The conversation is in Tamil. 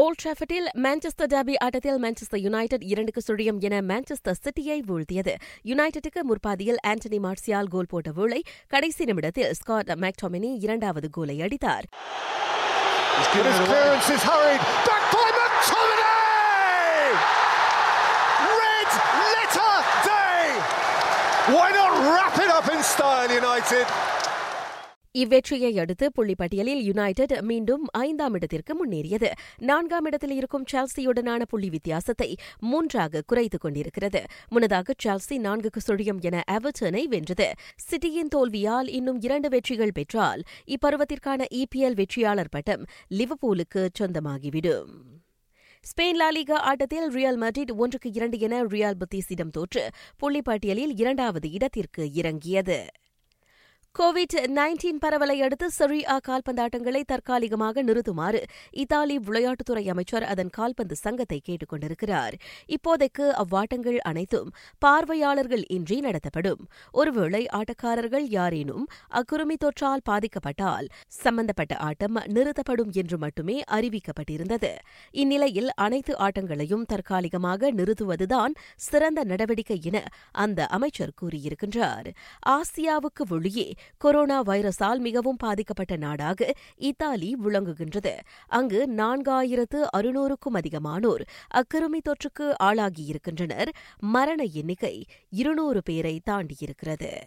ஓல்ட் ட்ராஃபர்டில் மான்செஸ்டர் டர்பி ஆட்டத்தில் மான்செஸ்டர் யுனைடெட் இரண்டுக்கு சுழியம் என மான்செஸ்டர் சிட்டியை வீழ்த்தியது. யுனைடெட்டுக்கு முற்பாதியில் ஆண்டனி மார்சியால் கோல் போட்ட வேளை கடைசி நிமிடத்தில் ஸ்காட் மேக்டாமினி இரண்டாவது கோலை அடித்தார்! Why not wrap it up in style, United? இவ்வெற்றியை அடுத்து புள்ளிப்பட்டியலில் யுனைடெட் மீண்டும் ஐந்தாம் இடத்திற்கு முன்னேறியது. நான்காம் இடத்தில் இருக்கும் சால்சியுடனான புள்ளி வித்தியாசத்தை மூன்றாக குறைத்துக் கொண்டிருக்கிறது. முன்னதாக சால்சி நான்குக்கு சுழியம் என எவர்டனை வென்றது. சிட்டியின் தோல்வியால் இன்னும் இரண்டு வெற்றிகள் பெற்றால் இப்பருவத்திற்கான இபிஎல் வெற்றியாளர் பட்டம் லிவபூலுக்கு சொந்தமாகிவிடும். ஸ்பெயின் லாலிகா ஆட்டத்தில் ரியல் மட்ரிட் ஒன்றுக்கு இரண்டு என ரியால் பத்தீஸிடம் தோற்று புள்ளிப்பட்டியலில் இரண்டாவது இடத்திற்கு இறங்கியது. கோவிட் நைன்டீன் பரவலை அடுத்து செரி ஆ கால்பந்தாட்டங்களை தற்காலிகமாக நிறுத்துமாறு இத்தாலி விளையாட்டுத்துறை அமைச்சர் அதன் கால்பந்து சங்கத்தை கேட்டுக் கொண்டிருக்கிறார் இப்போதைக்கு அவ்வாட்டங்கள் அனைத்தும் பார்வையாளர்கள் இன்றி நடத்தப்படும். ஒருவேளை ஆட்டக்காரர்கள் யாரேனும் அக்குருமி தொற்றால் பாதிக்கப்பட்டால் சம்பந்தப்பட்ட ஆட்டம் நிறுத்தப்படும் என்று மட்டுமே அறிவிக்கப்பட்டிருந்தது. இந்நிலையில் அனைத்து ஆட்டங்களையும் தற்காலிகமாக நிறுத்துவதுதான் சிறந்த நடவடிக்கை என அந்த அமைச்சர் கூறியிருக்கின்றார். ஆசியாவுக்கு வெளியே கொரோனா வைரஸால் மிகவும் பாதிக்கப்பட்ட நாடாக இத்தாலி விளங்குகின்றது. அங்கு நான்காயிரத்து அறுநூறுக்கும் அதிகமானோர் அக்கிருமி தொற்றுக்கு ஆளாகியிருக்கின்றனர். மரண எண்ணிக்கை இருநூறு பேரை தாண்டியிருக்கிறது.